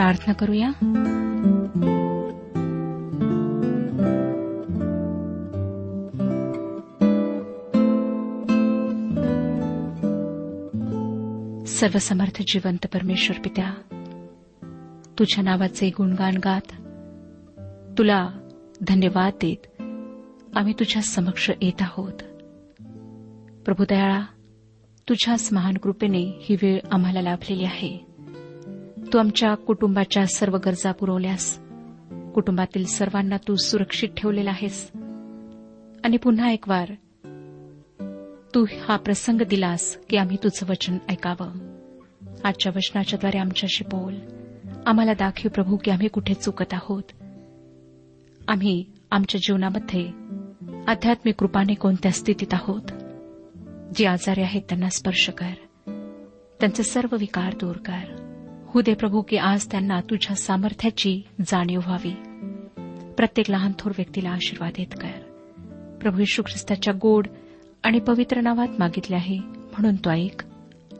प्रार्थना करूया. सर्वसमर्थ जिवंत परमेश्वर पित्या तुझ्या नावाचे गुणगान गात. तुला धन्यवाद देत आम्ही तुझ्या समक्ष येत आहोत. प्रभुदयाळा तुझ्याच महान कृपेने ही वेळ आम्हाला लाभलेली आहे. तू आमच्या कुटुंबाच्या सर्व गरजा पुरवल्यास. कुटुंबातील सर्वांना तू सुरक्षित ठेवलेला आहेस. आणि पुन्हा एक वार तू हा प्रसंग दिलास की आम्ही तुझं वचन ऐकावं. आजच्या वचनाच्याद्वारे आमच्याशी बोल. आम्हाला दाखव प्रभू की आम्ही कुठे चुकत आहोत. आम्ही आमच्या जीवनामध्ये आध्यात्मिक कृपाने कोणत्या स्थितीत आहोत? जे आजारी आहेत त्यांना स्पर्श कर. त्यांचे सर्व विकार दूर कर. हो दे प्रभू की आज त्यांना तुझ्या सामर्थ्याची जाणीव व्हावी. प्रत्येक लहान थोर व्यक्तीला आशीर्वादित कर. प्रभू यशू ख्रिस्ताच्या गोड आणि पवित्र नावात मागितले आहे म्हणून तो ऐक.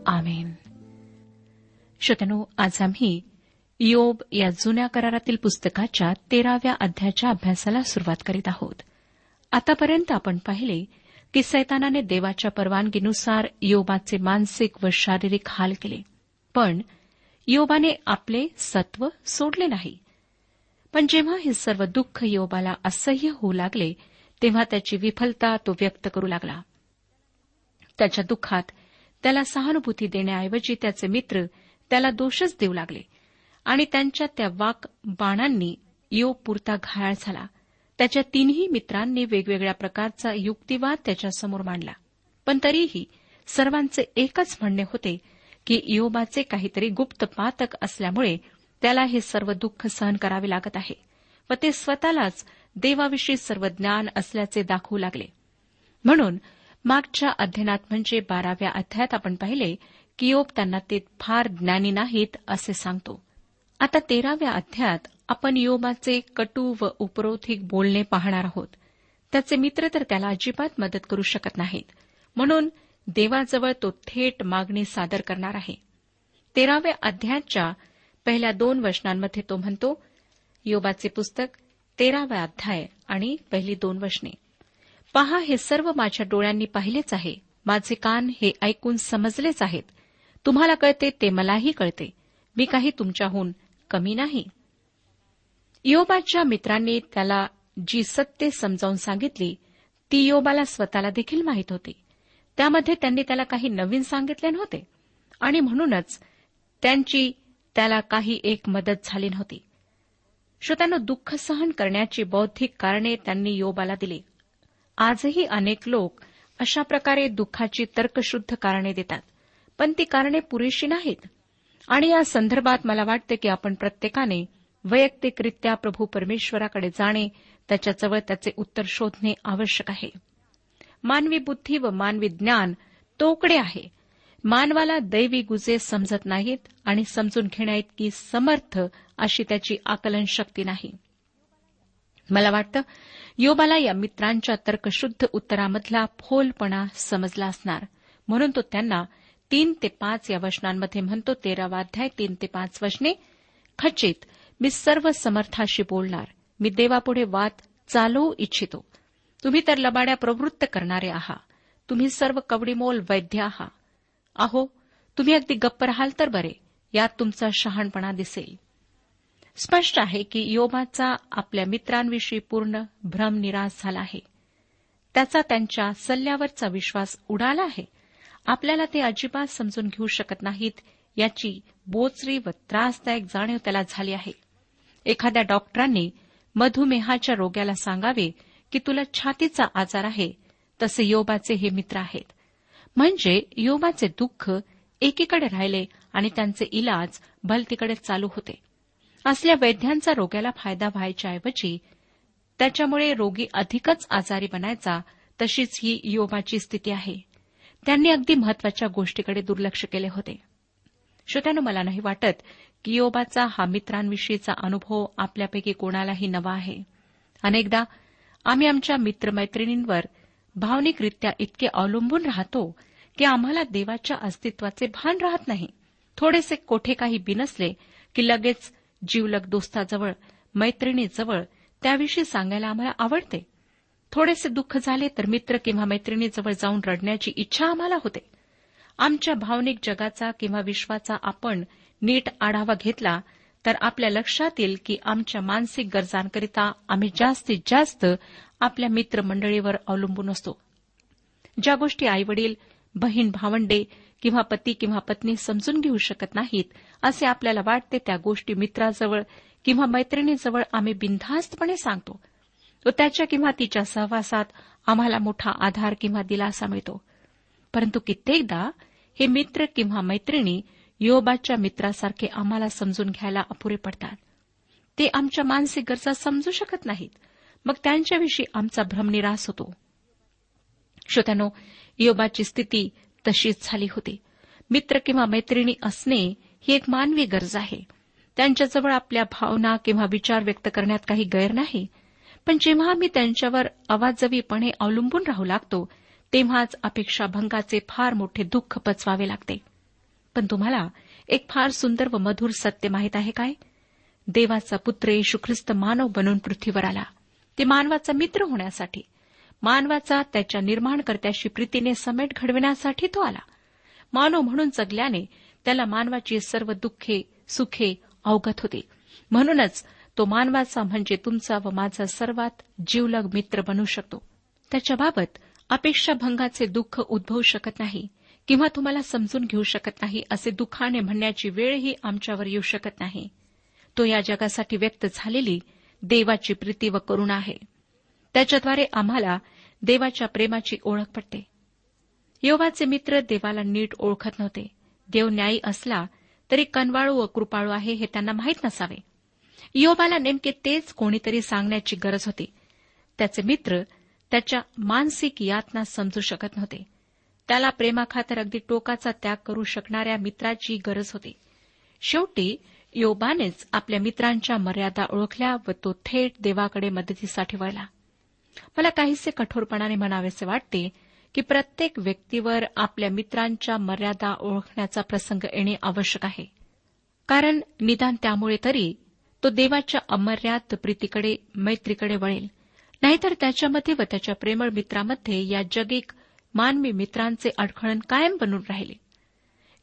आमेन. श्रोत्यानो आज आम्ही योब या जुन्या करारातील पुस्तकाच्या तेराव्या अध्यायाच्या अभ्यासाला सुरुवात करीत आहोत. आतापर्यंत आपण पाहिले की सैतानाने देवाच्या परवानगीनुसार योबाचे मानसिक व शारीरिक हाल केले. पण योबाने आपले सत्व सोडले नाही. पण जेव्हा हे सर्व दुःख योबाला असह्य होऊ लागले तेव्हा त्याची विफलता तो व्यक्त करू लागला. त्याच्या दुःखात त्याला सहानुभूती देण्याऐवजी त्याचे मित्र त्याला दोषच देऊ लागले आणि त्यांच्या त्या वाक बाणांनी यो पुरता घायाळ झाला. त्याच्या तीनही मित्रांनी वेगवेगळ्या प्रकारचा युक्तिवाद त्याच्यासमोर मांडला. पण तरीही सर्वांचे एकच म्हणणे होते की योबाचे काहीतरी गुप्त पातक असल्यामुळे त्याला हे सर्व दुःख सहन करावे लागत आहे व ते स्वतःलाच देवाविषयी सर्व ज्ञान असल्याचे दाखवू लागले. म्हणून मागच्या अध्ययनात म्हणजे बाराव्या अध्यायात आपण पाहिले की योब त्यांना ते फार ज्ञानी नाहीत असे सांगतो. आता तेराव्या अध्यायात आपण योबाचे कटू व उपरोधिक बोलणे पाहणार आहोत. त्याचे मित्र तर त्याला अजिबात मदत करू शकत नाहीत. म्हणून देवाजवळ तो थेट मागणी सादर करणार आहे. तेराव्या अध्यायाच्या पहिल्या दोन वचनांमध्ये तो म्हणतो योबाचे पुस्तक तेराव्या अध्याय आणि पहिली दोन वचने. पहा हे सर्व माझ्या डोळ्यांनी पाहिलेच आहे. माझे कान हे ऐकून समजलेच आहेत. तुम्हाला कळते ते मलाही कळते. मी काही तुमच्याहून कमी नाही. योबाच्या मित्रांनी त्याला जी सत्य समजावून सांगितली ती योबाला स्वतःला देखील माहीत होती. त्यामध्ये त्यांनी त्याला काही नवीन सांगितले नव्हते. आणि म्हणूनच त्यांची त्याला काही एक मदत झाली नव्हती. श्रोत्यानं दुःख सहन करण्याची बौद्धिक कारणे त्यांनी योबाला दिली. आजही अनेक लोक अशा प्रकारे दुःखाची तर्कशुद्ध कारणे देतात. पण ती कारणे पुरेशी नाहीत. आणि या संदर्भात मला वाटते की आपण प्रत्येकाने वैयक्तिकरित्या प्रभू परमेश्वराकडे जाणे त्याच्याजवळ त्याचे उत्तर शोधणे आवश्यक आहे. मानवी बुद्धी व मानवी ज्ञान तोकडे आहे. मानवाला दैवी गुजे समजत नाहीत आणि समजून घेण्याइतकी समर्थ अशी त्याची आकलन शक्ती नाही. मला वाटतं योबाला या मित्रांच्या तर्कशुद्ध उत्तरामधला फोलपणा समजला असणार. म्हणून तो त्यांना तीन ते पाच या वचनांमध्ये म्हणतो तेरावा अध्याय तीन ते पाच वचने खचित मी सर्व समर्थाशी बोलणार. मी देवापुढे वाद चालवू इच्छितो. तुम्ही तर लबाड्या प्रवृत्त करणारे आहात तुम्ही सर्व कवडीमोल वैद्य आहात अहो तुम्ही अगदी गप्प राहाल तर बरे. यात तुमचा शहाणपणा दिसेल. स्पष्ट आहे की योबाचा आपल्या मित्रांविषयी पूर्ण भ्रम निराश झाला आहे. त्याचा त्यांच्या सल्ल्यावरचा विश्वास उडाला आहे. आपल्याला ते अजिबात समजून घेऊ शकत नाहीत याची बोचरी व त्रासदायक जाणीव त्याला झाली आहे. एखाद्या डॉक्टरांनी मधुमेहाच्या रोग्याला सांगावे की तुला छातीचा आजार आहे तसे योबाचे हे मित्र आहेत. म्हणजे योबाचे दुःख एकीकडे राहिले आणि त्यांचे इलाज भलतीकडे चालू होते. असल्या वैद्यांचा रोग्याला फायदा व्हायच्या ऐवजी त्याच्यामुळे रोगी अधिकच आजारी बनायचा तशीच ही योबाची स्थिती आहे. त्यांनी अगदी महत्त्वाच्या गोष्टीकडे दुर्लक्ष केले होते. श्रोत्यानं मला नाही वाटत की योबाचा हा मित्रांविषयीचा अनुभव आपल्यापैकी कोणालाही नवा आहे. अनेकदा आम्ही आमच्या मित्रमैत्रिणींवर भावनिकरित्या इतके अवलंबून राहतो की आम्हाला देवाच्या अस्तित्वाचे भान राहत नाही. थोडेसे कोठे काही बिनसले की लगेच जीवलग दोस्ताजवळ मैत्रिणीजवळ त्याविषयी सांगायला आम्हाला आवडते. थोडेसे दुःख झाले तर मित्र किंवा मैत्रिणीजवळ जाऊन रडण्याची इच्छा आम्हाला होते. आमच्या भावनिक जगाचा किंवा विश्वाचा आपण नीट आढावा घेतला तर आपल्या लक्षात येईल की आमच्या मानसिक गरजांकरिता आम्ही जास्तीत जास्त आपल्या मित्रमंडळीवर अवलंबून असतो. ज्या गोष्टी आईवडील बहीण भावंडे किंवा पती किंवा पत्नी समजून घेऊ शकत नाहीत असे आपल्याला वाटते त्या गोष्टी मित्राजवळ किंवा मैत्रिणीजवळ आम्ही बिनधास्तपणे सांगतो तो त्याच्या किंवा तिच्या सहवासात आम्हाला मोठा आधार किंवा दिलासा मिळतो. परंतु कित्येकदा हे मित्र किंवा मैत्रिणी योबाच्या मित्रासारखे आम्हाला समजून घ्यायला अपुरे पडतात. ते आमच्या मानसिक गरजा समजू शकत नाहीत. मग त्यांच्याविषयी आमचा भ्रमनिरास होतो. श्रोत्यानो योबाची स्थिती तशीच झाली होती. मित्र किंवा मैत्रिणी असणे ही एक मानवी गरज आहे. त्यांच्याजवळ आपल्या भावना किंवा विचार व्यक्त करण्यात काही गैर नाही. पण जेव्हा मी त्यांच्यावर अवाजवीपणे अवलंबून राहू लागतो तेव्हाच अपेक्षाभंगाचे फार मोठे दुःख पचवावे लागते. पण तुम्हाला एक फार सुंदर व मधुर सत्य माहीत आहे काय? देवाचा पुत्र येशू ख्रिस्त मानव बनून पृथ्वीवर आला. ते मानवाचा मित्र होण्यासाठी मानवाचा त्याच्या निर्माणकर्त्याशी प्रीतीने समेट घडविण्यासाठी तो आला. मानव म्हणून जगल्याने त्याला मानवाची सर्व दुःखे सुखे अवगत होते. म्हणूनच तो मानवाचा म्हणजे तुमचा व माझा सर्वात जीवलग मित्र बनू शकतो. त्याच्याबाबत अपेक्षाभंगाचे दुःख उद्भवू शकत नाही. किंवा तुम्हाला समजून घेऊ शकत नाही असे दुःखाने म्हणण्याची वेळही आमच्यावर येऊ शकत नाही. तो या जगासाठी व्यक्त झालेली देवाची प्रीती व करुणा आहे. त्याच्याद्वारे आम्हाला देवाच्या प्रेमाची ओळख पडते. योवाचे मित्र देवाला नीट ओळखत नव्हते. देव न्यायी असला तरी कनवाळू व कृपाळू आहे हे त्यांना माहीत नसावे. योबाला नेमके तेच कोणीतरी सांगण्याची गरज होती. त्याचे मित्र त्याच्या मानसिक यातना समजू शकत नव्हते. त्याला प्रेमाखातर अगदी टोकाचा त्याग करू शकणाऱ्या मित्राची गरज होती. शेवटी योबानेच आपल्या मित्रांच्या मर्यादा ओळखल्या व तो थेट देवाकडे मदतीसाठी वळला. मला काहीसे कठोरपणाने म्हणावेसे वाटते की प्रत्येक व्यक्तीवर आपल्या मित्रांच्या मर्यादा ओळखण्याचा प्रसंग येणे आवश्यक आहे. कारण निदान त्यामुळे तरी तो देवाच्या अमर्याद प्रीतीकडे मैत्रीकडे वळेल. नाहीतर त्याच्यामध्ये व त्याच्या प्रेमळ मित्रामध्ये या जगिक मानवी मित्रांचे अडखळण कायम बनून राहिले.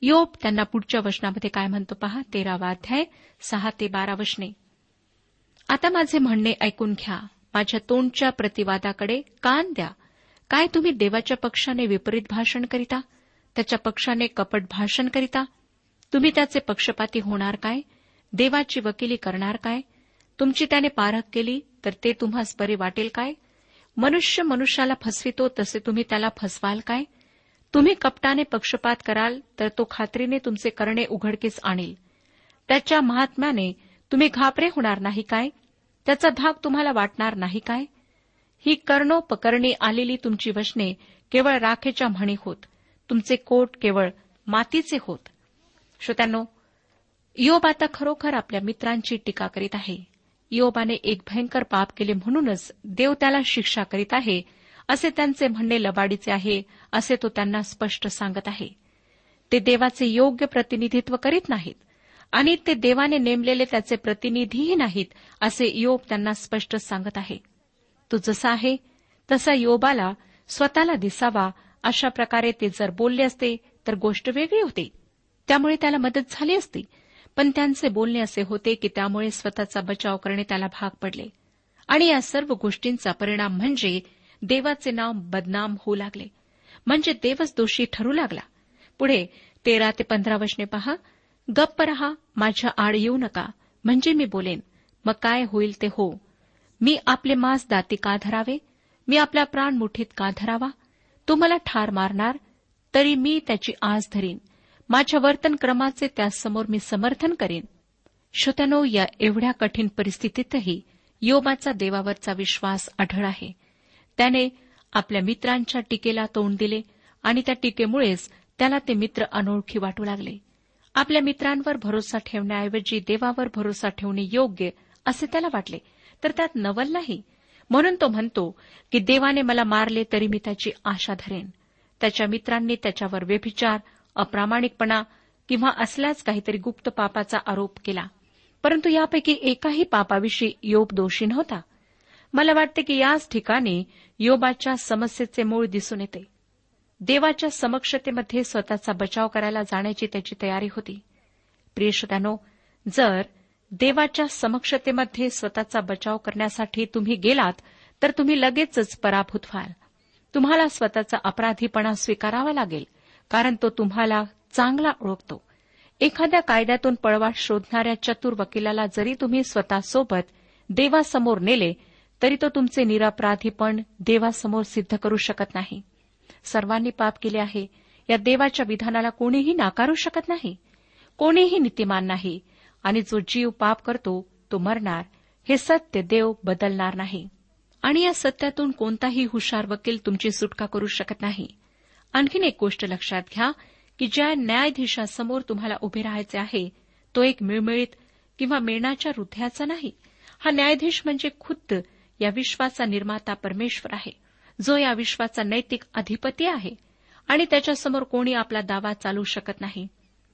योप त्यांना पुढच्या वचनामध्ये काय म्हणतो पहा? तेरावा अध्याय सहा ते बारा वचने. आता माझे म्हणणे ऐकून घ्या. माझ्या तोंडच्या प्रतिवादाकडे कान द्या. काय तुम्ही देवाच्या पक्षाने विपरीत भाषण करिता? त्याच्या पक्षाने कपट भाषण करिता? तुम्ही त्याचे पक्षपाती होणार काय? देवाची वकिली करणार काय? तुमची त्याने पारख केली तर ते तुम्हास बरे वाटेल काय? मनुष्य मनुष्याला फसवितो तसे तुम्ही त्याला फसवाल काय? तुम्ही कपटाने पक्षपात कराल तर तो खात्रीने तुमचे करणे उघडकीस आणेल. त्याच्या महात्म्याने तुम्ही घाबरे होणार नाही काय? त्याचा धाक तुम्हाला वाटणार नाही काय? ही कर्णोपकरणी आलेली तुमची वचने केवळ राखेच्या म्हणी होत. तुमचे कोट केवळ मातीचे होत. श्रोत्यांनो योब आता खरोखर आपल्या मित्रांची टीका करीत आहे. योबाने एक भयंकर पाप केले म्हणूनच देव त्याला शिक्षा करीत आहे असे त्यांचे म्हणणे लबाडीचे आहे असे तो त्यांना स्पष्ट सांगत आहे. ते देवाचे योग्य प्रतिनिधित्व करीत नाहीत आणि ते देवाने नेमलेले त्याचे प्रतिनिधीही नाहीत असे योब त्यांना स्पष्ट सांगत आहे. तो जसा आहे तसा योबाला स्वतःला दिसावा अशा प्रकारे ते जर बोलले असते तर गोष्ट वेगळी होती. त्यामुळे त्याला मदत झाली असती. पण त्यांचे बोलणे असे होते की त्यामुळे स्वतःचा बचाव करणे त्याला भाग पडले. आणि या सर्व गोष्टींचा परिणाम म्हणजे देवाचे नाव बदनाम होऊ लागले. म्हणजे देवच दोषी ठरू लागला. पुढे तेरा ते पंधरा वचने पहा. गप्प रहा माझ्या आड येऊ नका. म्हणजे मी बोलेन मग काय होईल ते हो. मी आपले मांस दाती का धरावे? मी आपला प्राण मुठीत का धरावा? तो मला ठार मारणार तरी मी त्याची आस धरीन. माझ्या वर्तन क्रमाचे त्यासमोर मी समर्थन करेन. श्रोत्यानो या एवढ्या कठीण परिस्थितीतही योबाचा देवावरचा विश्वास आढळ आहे. त्याने आपल्या मित्रांच्या टीकेला तोंड दिले आणि त्या टीकेमुळेच त्याला ते मित्र अनोळखी वाटू लागले. आपल्या मित्रांवर भरोसा ठेवण्याऐवजी देवावर भरोसा ठेवणे योग्य असे त्याला वाटले. तर त्यात नवल नाही. म्हणून तो म्हणतो की देवाने मला मारले तरी मी त्याची आशा धरेन. त्याच्या मित्रांनी त्याच्यावर व्यभिचार अप्रामाणिकपणा किंवा असल्याच काहीतरी गुप्त पापाचा आरोप केला. परंतु यापैकी एकाही पापाविषयी योब दोषी नव्हता. मला वाटते की याच ठिकाणी योबाच्या समस्येचे मूळ दिसून येते. देवाच्या समक्षतेमध्ये स्वतःचा बचाव करायला जाण्याची त्याची तयारी होती. प्रियश्रोत्यानो जर देवाच्या समक्षतेमध्ये स्वतःचा बचाव करण्यासाठी तुम्ही गेलात तर तुम्ही लगेचच पराभूत व्हाल. तुम्हाला स्वतःचा अपराधीपणा स्वीकारावा लागेल. कारण तो तुम्हाला चांगला ओळखतो. एखाद्या कायद्यातून पळवाट शोधणाऱ्या चतुर वकिलाला जरी तुम्ही स्वतःसोबत देवासमोर नेले तरी तो तुमचे निरापराधीपण देवासमोर सिद्ध करू शकत नाही. सर्वांनी पाप केले आहे. या देवाच्या विधानाला कोणीही नाकारू शकत नाही. कोणीही नीतिमान नाही. आणि जो जीव पाप करतो तो मरणार. हे सत्य देव बदलणार नाही. आणि या सत्यातून कोणताही हुशार वकील तुमची सुटका करू शकत नाही. आणखीन एक गोष्ट लक्षात घ्या की ज्या न्यायाधीशासमोर तुम्हाला उभे राहायचे आहे तो एक मिळमिळीत किंवा मेणाच्या हृदयाचा नाही. हा न्यायाधीश म्हणजे खुद्द या विश्वाचा निर्माता परमेश्वर आहे. जो या विश्वाचा नैतिक अधिपती आहे. आणि त्याच्यासमोर कोणी आपला दावा चालू शकत नाही.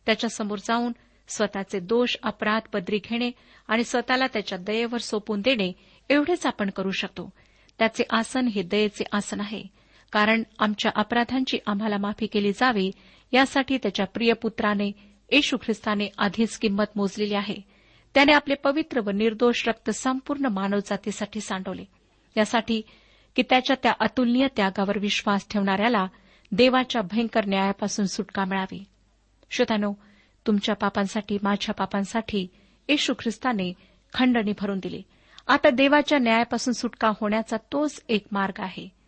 त्याच्यासमोर जाऊन स्वतःचे दोष अपराध पदरी घेणे आणि स्वतःला त्याच्या दयेवर सोपून देणे एवढेच आपण करू शकतो. त्याचे आसन हे दयेचे आसन आहे. कारण आमच्या अपराधांची आम्हाला माफी केली जावी यासाठी त्याच्या प्रिय पुत्राने येशू ख्रिस्ताने आधीच किंमत मोजलेली आहे. त्याने आपले पवित्र व निर्दोष रक्त संपूर्ण मानवजातीसाठी सांडवले. यासाठी की त्याच्या त्या अतुलनीय त्यागावर विश्वास ठेवणाऱ्याला देवाच्या भयंकर न्यायापासून सुटका मिळावी. श्रोतानो तुमच्या पापांसाठी माझ्या पापांसाठी येशू ख्रिस्ताने खंडणी भरून दिली. आता देवाच्या न्यायापासून सुटका होण्याचा तोच एक मार्ग आहे.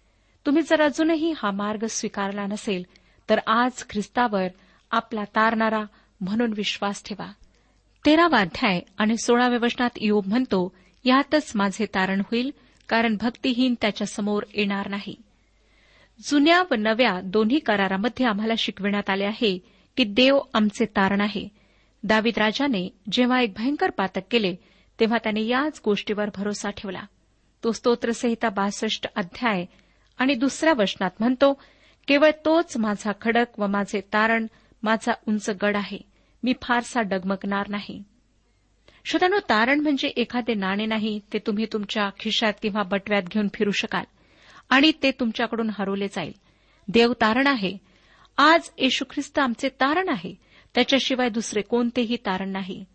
तुम्ही जर अजूनही हा मार्ग स्वीकारला नसेल तर आज ख्रिस्तावर आपला तारणारा म्हणून विश्वास ठेवा. तेरावा अध्याय आणि सोळाव्या वचनात योग म्हणतो यातच माझे तारण होईल कारण भक्तिहीन त्याच्यासमोर येणार नाही. जुन्या व नव्या दोन्ही करारामध्ये आम्हाला शिकविण्यात आले आहे की देव आमचे तारण आहे. दावीद राजाने जेव्हा एक भयंकर पातक केले तेव्हा त्याने याच गोष्टीवर भरोसा ठेवला. तो स्तोत्रसहिता बासष्ट अध्याय आणि दुसऱ्या वचनात म्हणतो केवळ तोच माझा खडक व माझे तारण माझा उंच गड आहे. मी फारसा डगमगणार नाही. श्रोतांनो तारण म्हणजे एखादे नाणे नाही ते तुम्ही तुमच्या खिशात किंवा बटव्यात घेऊन फिरू शकाल आणि ते तुमच्याकडून हरवले जाईल. देव तारण आहे. आज येशू ख्रिस्त आमचे तारण आहे. त्याच्याशिवाय दुसरे कोणतेही तारण नाही.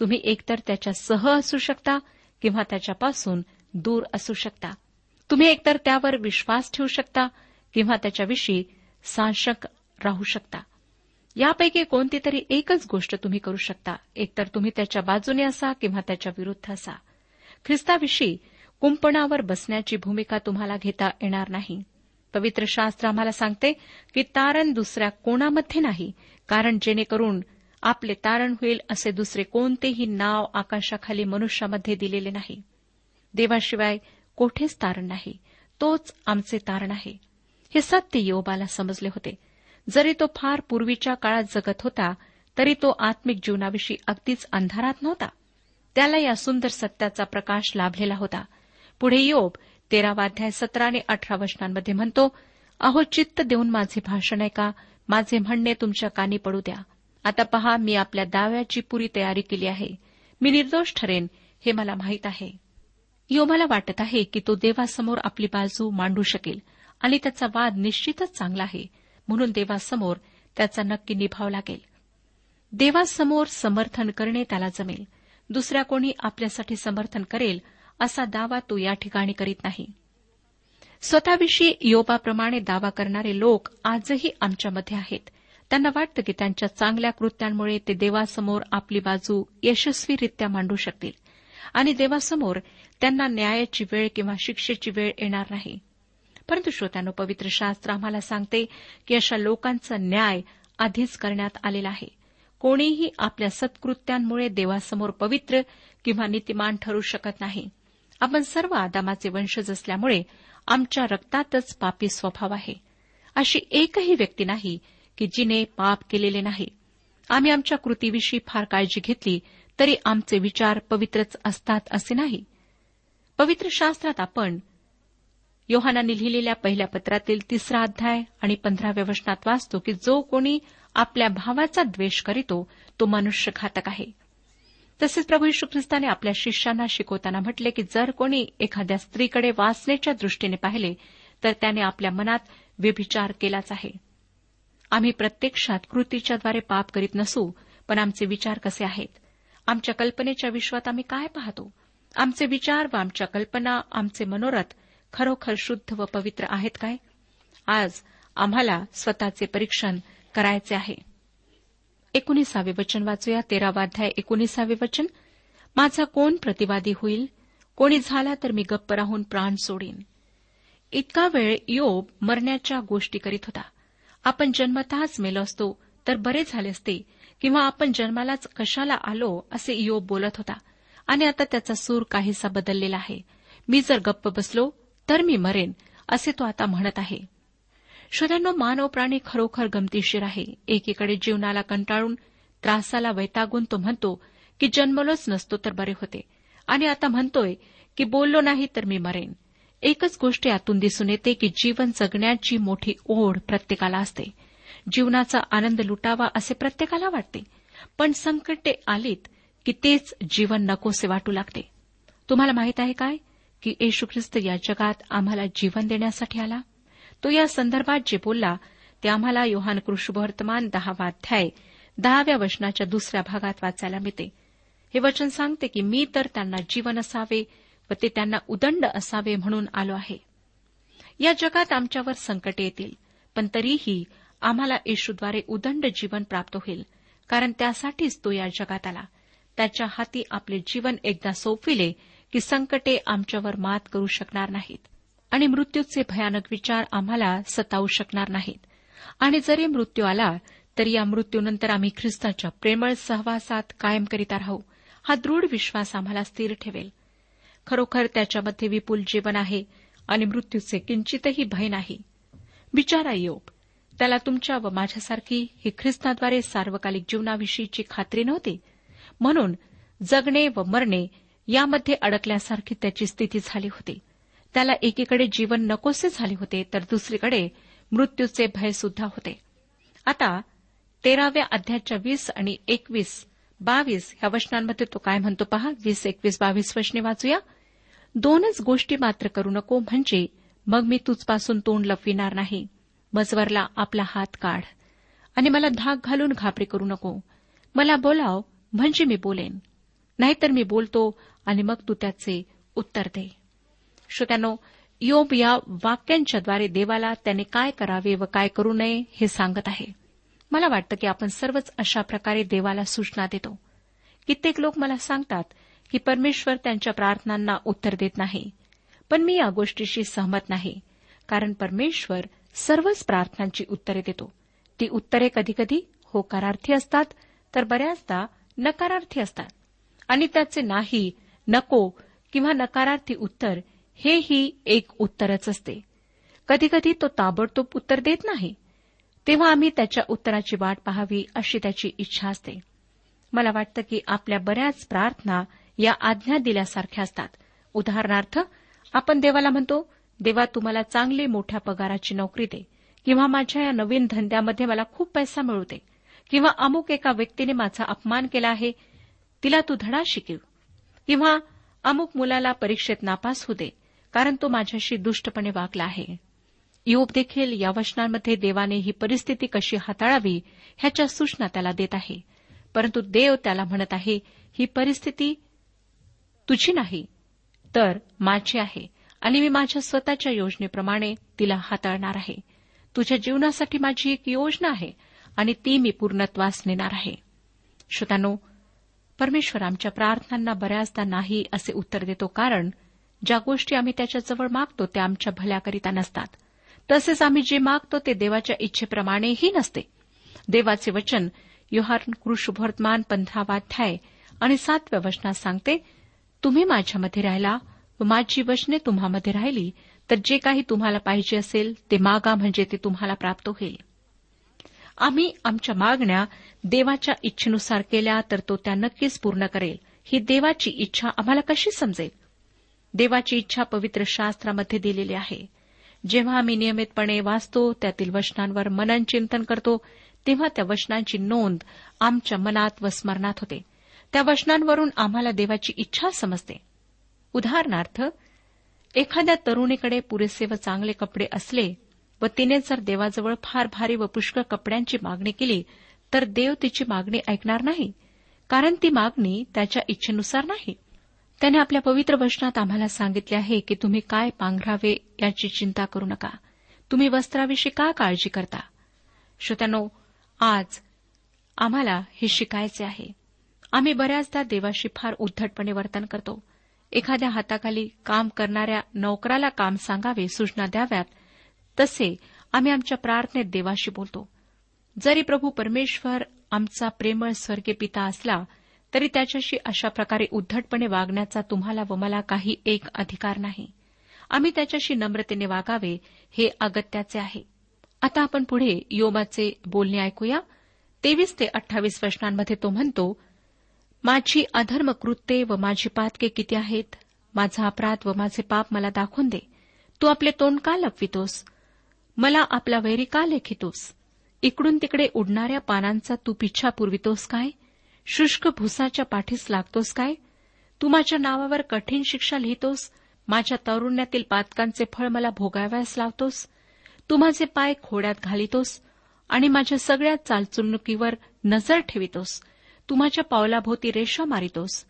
तुम्ही एकतर त्याच्या सह असू शकता किंवा त्याच्यापासून दूर असू शकता. तुम्ही एकतर त्यावर विश्वास ठेवू शकता किंवा त्याच्याविषयी सांशक राहू शकता. यापैकी कोणती तरी एकच गोष्ट तुम्ही करू शकता. एकतर तुम्ही त्याच्या बाजूने असा किंवा त्याच्या विरुद्ध असा. ख्रिस्ताविषयी कुंपणावर बसण्याची भूमिका तुम्हाला घेता येणार नाही. पवित्र शास्त्र आम्हाला सांगते की तारण दुसऱ्या कोणामध्ये नाही कारण जेणेकरून आपले तारण होईल असे दुसरे कोणतेही नाव आकाशाखाली मनुष्यामध्ये दिलेले नाही. देवाशिवाय कोठेच तारण नाही. तोच आमचे तारण आहे हे सत्य योबाला समजले होते. जरी तो फार पूर्वीच्या काळात जगत होता तरी तो आत्मिक जीवनाविषयी अगदीच अंधारात नव्हता. त्याला या सुंदर सत्याचा प्रकाश लाभलेला होता. पुढे योब तेरावाध्याय सतरा आणि अठरा वचनांमध्ये म्हणतो अहो चित्त देऊन माझे भाषण ऐका. माझे म्हणणे तुमच्या कानी पडू द्या. आता पहा मी आपल्या दाव्याची पुरी तयारी केली आहे. मी निर्दोष ठरेन हे मला माहीत आहे. योबाला वाटत आहे की तो देवासमोर आपली बाजू मांडू शकेल आणि त्याचा वाद निश्चितच चांगला आहे. म्हणून देवासमोर त्याचा नक्की निभाव लागेल. देवासमोर समर्थन करणे त्याला जमेल. दुसऱ्या कोणी आपल्यासाठी समर्थन करेल असा दावा तो या ठिकाणी करीत नाही. स्वतःविषयी योबाप्रमाणे दावा करणारे लोक आजही आमच्यामध्ये आहेत. त्यांना वाटतं की त्यांच्या चांगल्या कृत्यांमुळे ते देवासमोर आपली बाजू यशस्वीरित्या मांडू शकतील. आणि देवासमोर त्यांना न्यायाची वेळ किंवा शिक्षेची वेळ येणार नाही. परंतु श्रोत्यानो पवित्र शास्त्र आम्हाला सांगते की अशा लोकांचा न्याय आधीच करण्यात आलेला आहे. कोणीही आपल्या सत्कृत्यांमुळे देवासमोर पवित्र किंवा नीतिमान ठरू शकत नाही. आपण सर्व आदामाचे वंशज असल्यामुळे आमच्या रक्तातच पापी स्वभाव आहे. अशी एकही व्यक्ती नाही की जिने पाप केलेले नाही. आम्ही आमच्या कृतीविषयी फार काळजी घेतली तरी आमचे विचार पवित्रच असतात असे नाही. पवित्र शास्त्रात आपण योहानाने लिहिलेल्या पहिल्या पत्रातील तिसरा अध्याय आणि पंधराव्या वचनात वाचतो की जो कोणी आपल्या भावाचा द्वेष करीतो तो मनुष्य घातक आहे. तसेच प्रभू यशू ख्रिस्ताने आपल्या शिष्यांना शिकवताना म्हटले की जर कोणी एखाद्या स्त्रीकडे वाचण्याच्या दृष्टीने पाहिले तर त्याने आपल्या मनात व्यभिचार केलाच आहे. आम्ही प्रत्यक्षात कृतीच्याद्वारे पाप करीत नसू पण आमचे विचार कसे आहेत? आमच्या कल्पनेच्या विश्वात आम्ही काय पाहतो? आमचे विचार व आमच्या कल्पना आमचे मनोरथ खरोखर शुद्ध व पवित्र आहेत काय? आज आम्हाला स्वतःचे परीक्षण करायचे आहे. एकोणीसावे वचन वाचूया. तेरावा अध्याय एकोणीसावे वचन. माझा कोण प्रतिवादी होईल? कोणी झाला तर मी गप्प राहून प्राण सोडीन. इतका वेळ योब मरण्याच्या गोष्टी करीत होता. आपण जन्मतःच मेलो असतो तर बरे झाले असते किंवा आपण जन्मालाच कशाला आलो असे योब बोलत होता. आणि आता त्याचा सूर काहीसा बदललेला आहे. मी जर गप्प बसलो तर मी मरेन असे तो आता म्हणत आहे. श्रोत्यांनो मानव प्राणी खरोखर गमतीशीर आहे. एकीकडे जीवनाला कंटाळून त्रासाला वैतागून तो म्हणतो की जन्मलोच नसतो तर बरे होते. आणि आता म्हणतोय की बोललो नाही तर मी मरेन. एकच गोष्ट यातून दिसून येते की जीवन जगण्याची मोठी ओढ प्रत्येकाला असते. जीवनाचा आनंद लुटावा असे प्रत्येकाला वाटते. पण संकटे आलीत की तेच जीवन नकोसे वाटू लागते. तुम्हाला माहीत आहे काय? की येशू ख्रिस्त या जगात आम्हाला जीवन देण्यासाठी आला. तो या संदर्भात जे बोलला ते आम्हाला योहान कृष्णवर्तमान दहावा अध्याय दहाव्या वचनाच्या दुसऱ्या भागात वाचायला मिळते. हे वचन सांगते की मी तर त्यांना जीवन असावे व ते त्यांना उदंड असावे म्हणून आलो आहे. या जगात आमच्यावर संकट येतील पण तरीही आम्हाला येशूद्वारे उदंड जीवन प्राप्त होईल कारण त्यासाठीच तो या जगात आला. त्याच्या हाती आपले जीवन एकदा सोपविले की संकटे आमच्यावर मात करू शकणार नाहीत. आणि मृत्यूचे भयानक विचार आम्हाला सतावू शकणार नाहीत. आणि जरी मृत्यू आला तरी या मृत्यूनंतर आम्ही ख्रिस्ताच्या प्रेमळ सहवासात कायम करीता राहू हा दृढ विश्वास आम्हाला स्थिर ठेवेल. खरोखर त्याच्यामध्ये विपुल जीवन आहे आणि मृत्यूचे किंचितही भय नाही. बिचारा योग त्याला तुमच्या व माझ्यासारखी ही ख्रिस्ताद्वारे सार्वकालिक जीवनाविषयीची खात्री नव्हती? म्हणून जगणे व मरणे यामध्ये अडकल्यासारखी त्याची स्थिती झाली होती. त्याला एकीकडे जीवन नकोसे झाले होते तर दुसरीकडे मृत्यूचे भय सुद्धा होते. आता तेराव्या अध्यायाच्या वीस आणि एकवीस बावीस या वचनांमध्ये तो काय म्हणतो पहा? वीस एकवीस बावीस वचने वाचूया. दोनच गोष्टी मात्र करू नको म्हणजे मग मी तुझपासून तोंड लपविणार नाही. मजवरला आपला हात काढ. आणि मला धाक घालून घाबरे करू नको. मला बोलाव म्हणजे मी बोलेन. नाहीतर मी बोलतो आणि मग तू त्याचे उत्तर दे. श्रोत्यानो योब या वाक्यांच्याद्वारे देवाला त्याने काय करावे व काय करू नये हे सांगत आहे. मला वाटतं की आपण सर्वच अशा प्रकारे देवाला सूचना देतो. कित्येक लोक मला सांगतात की परमेश्वर त्यांच्या प्रार्थनांना उत्तर देत नाही. पण मी या गोष्टीशी सहमत नाही कारण परमेश्वर सर्वच प्रार्थनांची उत्तरे देतो. ती उत्तरे कधीकधी होकारार्थी असतात तर बऱ्याचदा नकारार्थी असतात. आणि त्याचे नाही नको किंवा नकारार्थी उत्तर हेही एक उत्तरच असते. कधीकधी तो ताबडतोब उत्तर देत नाही. तेव्हा आम्ही त्याच्या उत्तराची वाट पाहावी अशी त्याची इच्छा असते. मला वाटतं की आपल्या बऱ्याच प्रार्थना या आज्ञा दिल्यासारख्या असतात. उदाहरणार्थ आपण देवाला म्हणतो देवा तुम्हाला चांगली मोठ्या पगाराची नोकरी दे किंवा माझ्या या नवीन धंद्यामध्ये मला खूप पैसा मिळू दे. किंवा अमुक एका व्यक्तीने माझा अपमान केला आहे तिला तू धडा शिकव. किंवा अमुक मुलाला परीक्षेत नापास होऊ दे कारण तो माझ्याशी दुष्टपणे वागला आहे. योग देखील या वचनांमध्ये देवाने ही परिस्थिती कशी हाताळावी ह्याच्या सूचना त्याला देत आहे. परंतु देव त्याला म्हणत आहे ही परिस्थिती तुझी नाही तर माझी आहे आणि मी माझ्या स्वतःच्या योजनेप्रमाणे तिला हाताळणार आहे. तुझ्या जीवनासाठी माझी एक योजना आहे आणि ती मी पूर्णत्वास नेणार आहे. श्रोतानो परमेश्वर आमच्या प्रार्थनांना बऱ्याचदा नाही असे उत्तर देतो कारण ज्या गोष्टी आम्ही त्याच्याजवळ मागतो त्या आमच्या भल्याकरिता नसतात. तसेच आम्ही जे मागतो ते देवाच्या इच्छेप्रमाणेही नसते. देवाचे वचन योहार कृषुभवर्तमान पंधरावाध्याय आणि सातव्या वचनात सांगते तुम्ही माझ्यामध्ये राहिला व माझी वचने तुम्हामध्ये राहिली तर जे काही तुम्हाला पाहिजे असेल ते मागा म्हणजे ते तुम्हाला प्राप्त होईल. आम्ही आमच्या मागण्या देवाच्या इच्छेनुसार केल्या तर तो त्या नक्कीच पूर्ण करेल. ही देवाची इच्छा आम्हाला कशी समजेल? देवाची इच्छा पवित्र शास्त्रामध्ये दिलेली आहे. जेव्हा आम्ही नियमितपणे वाचतो त्यातील वचनांवर मनन चिंतन करतो तेव्हा त्या वचनांची नोंद आमच्या मनात व स्मरणात होते. त्या वचनांवरून आम्हाला देवाची इच्छा समजते. उदाहरणार्थ एखाद्या तरुणीकडे पुरेसे व चांगले कपडे असले व तिने जर देवाजवळ फार भारी व पुष्कळ कपड्यांची मागणी केली तर देव तिची मागणी ऐकणार नाही कारण ती मागणी त्याच्या इच्छेनुसार नाही. त्याने आपल्या पवित्र वचनात आम्हाला सांगितले आहे की तुम्ही काय पांघरावे याची चिंता करू नका. तुम्ही वस्त्राविषयी का काळजी करता? श्रोत्यानो आज आम्हाला हे शिकायचे आहे. आम्ही बऱ्याचदा देवाशी फार उद्धटपणे वर्तन करतो. एखाद्या हाताखाली काम करणाऱ्या नोकराला काम सांगावे सूचना द्याव्यात तसे आम्ही आमच्या प्रार्थनेत देवाशी बोलतो. जरी प्रभू परमेश्वर आमचा प्रेमळ स्वर्गीय पिता असला तरी त्याच्याशी अशा प्रकारे उद्धटपणे वागण्याचा तुम्हाला व मला काही एक अधिकार नाही. आम्ही त्याच्याशी नम्रतेने वागावे हे अगत्याचे आहे. आता आपण पुढे योबाचे बोलणे ऐकूया. तेवीस ते अठ्ठावीस प्रश्नांमध्ये तो म्हणतो माझी अधर्म कृत्ये व माझी पातके किती आहेत? माझा अपराध व माझे पाप मला दाखवून दे. तू आपले तोंड का लपवितोस? मला आपला वैरी का लेखितोस? इकडून तिकडे उडणाऱ्या पानांचा तू पिच्छा पुरवितोस काय? शुष्क भुसाच्या पाठीस लागतोस काय? तू माझ्या नावावर कठीण शिक्षा लिहितोस? माझ्या तरुण्यातील पातकांचे फळ मला भोगाव्यास लावतोस? तू माझे पाय खोड्यात घालितोस? आणि माझ्या सगळ्या चालचुलणुकीवर नजर ठेवितोस? तू माझ्या पावलाभोवती रेषा मारितोस?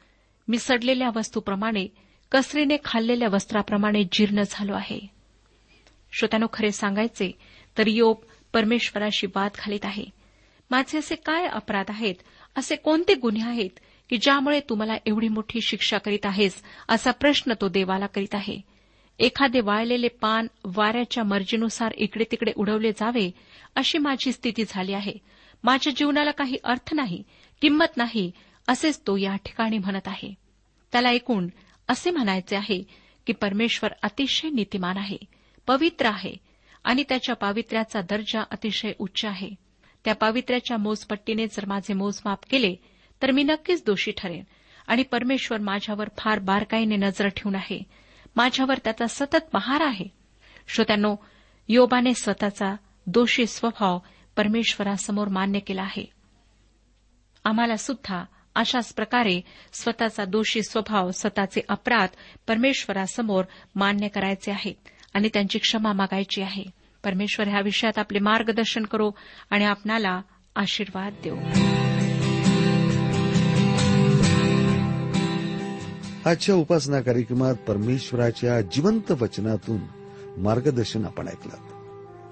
मी सडलेल्या वस्तूप्रमाणे कसरीने खाल्लेल्या वस्त्राप्रमाणे जीर्ण झालो आहे. श्रोत्यानो खरे सांगायचे तर योब परमेश्वराशी वाद घालीत आहे. माझे असे काय अपराध आहेत? असे कोणते गुन्हे आहेत की ज्यामुळे तुम्हाला एवढी मोठी शिक्षा करीत आहेस? असा प्रश्न तो देवाला करीत आहे. एखादे वाळलेले पान वाऱ्याच्या मर्जीनुसार इकडे तिकडे उडवले जावे अशी माझी स्थिती झाली आहे. माझ्या जीवनाला काही अर्थ नाही किंमत नाही असेच तो या ठिकाणी म्हणत आहे. त्याला ऐकून असे म्हणायचे आहे की परमेश्वर अतिशय नीतिमान आहे. पवित्र आहे आणि त्याच्या पावित्र्याचा दर्जा अतिशय उच्च आहे. त्या पावित्र्याच्या मोजपट्टीने जर माझे मोजमाप केले तर मी नक्कीच दोषी ठरेन आणि परमेश्वर माझ्यावर फार बारकाईने नजर ठेवून आहे. माझ्यावर त्याचा सतत पहार आहे. श्रोत्यांनो योबाने स्वतःचा दोषी स्वभाव परमेश्वरासमोर मान्य केला आहे. आम्हाला सुद्धा अशाच प्रकारे स्वतःचा दोषी स्वभाव स्वतःचे अपराध परमेश्वरासमोर मान्य करायचे आहेत. आणि त्यांची क्षमा मागायची आहे. परमेश्वर ह्या विषयात आपले मार्गदर्शन करो आणि आपणाला आशीर्वाद देऊ आजच्या उपासना कार्यक्रमात परमेश्वराच्या जिवंत वचनातून मार्गदर्शन आपण ऐकलं.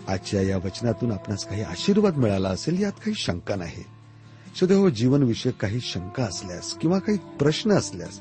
आजच्या या वचनातून आपणास काही आशीर्वाद मिळाला असेल यात काही शंका नाही. सदैव जीवनविषयक काही शंका असल्यास किंवा काही प्रश्न असल्यास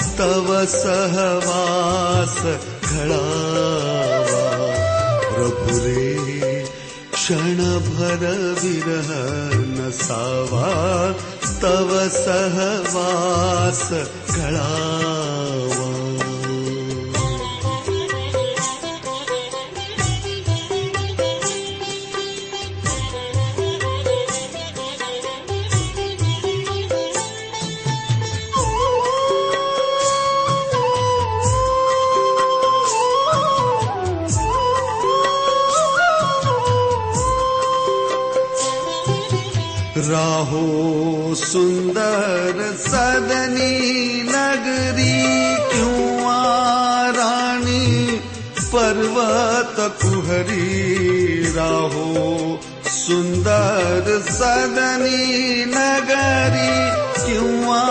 तव सहवास घडावा प्रभु रे क्षणभर विरह नसावा तव सहवास घडावा राहो सुंदर सदनी नगरी किंवा राणी पर्वत कुहरी? राहो सुंदर सदनी नगरी किंवा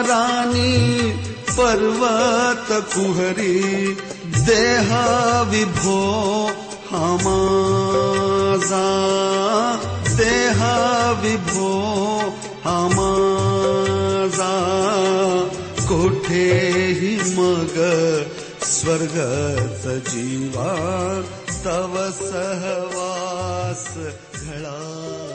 राणी पर्वत कुहरी? देह विभो हमाजा देहा विभो हमाजा कोठेही मग स्वर्गत जीवा तव सहवास घडा.